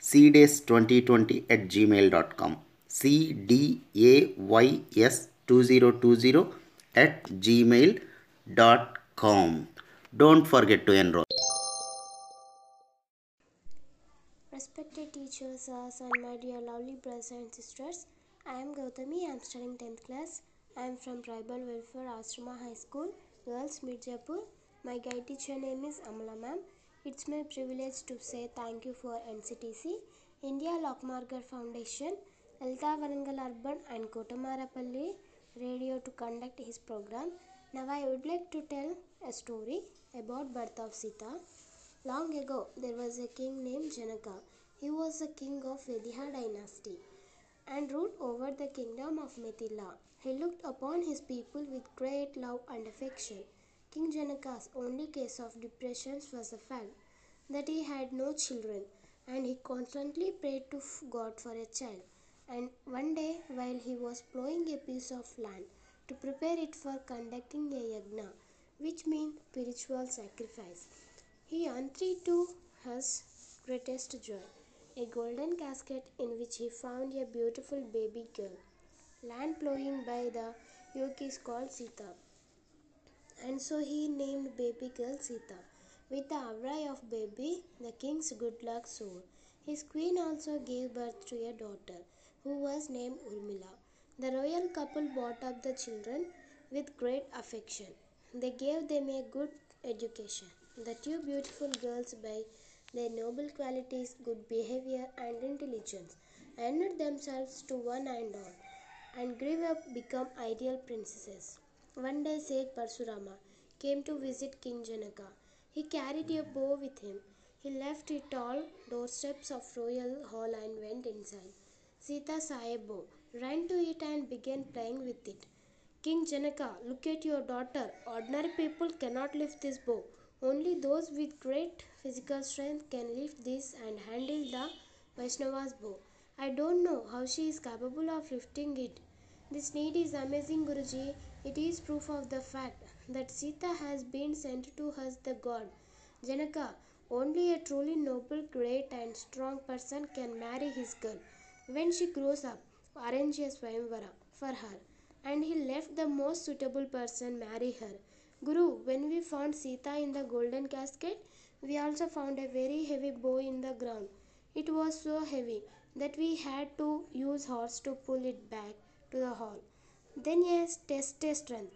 cdays2020 at gmail.com cdays2020 at gmail.com don't forget to enroll Respected teachers, and my dear lovely brothers and sisters, I am Gouthami. I am studying 10th class. I am from Tribal Welfare Ashrama High School, Girls Mirzapur. My guide teacher name is Amala ma'am. It's my privilege to say thank you for NCTC, India Lokmargar Foundation, ELTA Warangal Urban and Kotamarapalli Radio to conduct his program. Now I would like to tell a story about birth of Sita. Long ago, there was a king named Janaka. He was a king of Videha dynasty and ruled over the kingdom of Mithila. He looked upon his people with great love and affection. King Janaka's only case of depression was the fact that he had no children and he constantly prayed to God for a child. And one day, while he was plowing a piece of land to prepare it for conducting a yagna, which means spiritual sacrifice, he entreated to his greatest joy a golden casket in which he found a beautiful baby girl. Land plowing by the yogi is called Sita. And so he named baby girl Sita. With the array of baby, the king's good luck soared. His queen also gave birth to a daughter, who was named Urmila. The royal couple brought up the children with great affection. They gave them a good education. The two beautiful girls, by their noble qualities, good behavior, and intelligence, earned themselves to one and all, and grew up become ideal princesses. One day, Seth Parsurama came to visit King Janaka. He carried a bow with him. He left the tall doorsteps of royal hall and went inside. Sita saw bow, ran to it and began playing with it. King Janaka, look at your daughter. Ordinary people cannot lift this bow. Only those with great physical strength can lift this and handle the Vaishnava's bow. I don't know how she is capable of lifting it. This need is amazing, Guruji. It is proof of the fact that Sita has been sent to us the God. Janaka, only a truly noble, great, and strong person can marry his girl. When she grows up, arrange a Swayamvara for her, and he left the most suitable person marry her. Guru, when we found Sita in the golden casket, we also found a very heavy bow in the ground. It was so heavy that we had to use horse to pull it back to the hall. Then yes, test a strength.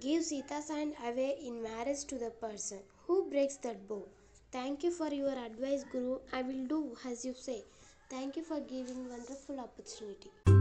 Give Sita's hand away in marriage to the person who breaks that bow. Thank you for your advice, Guru. I will do as you say. Thank you for giving wonderful opportunity.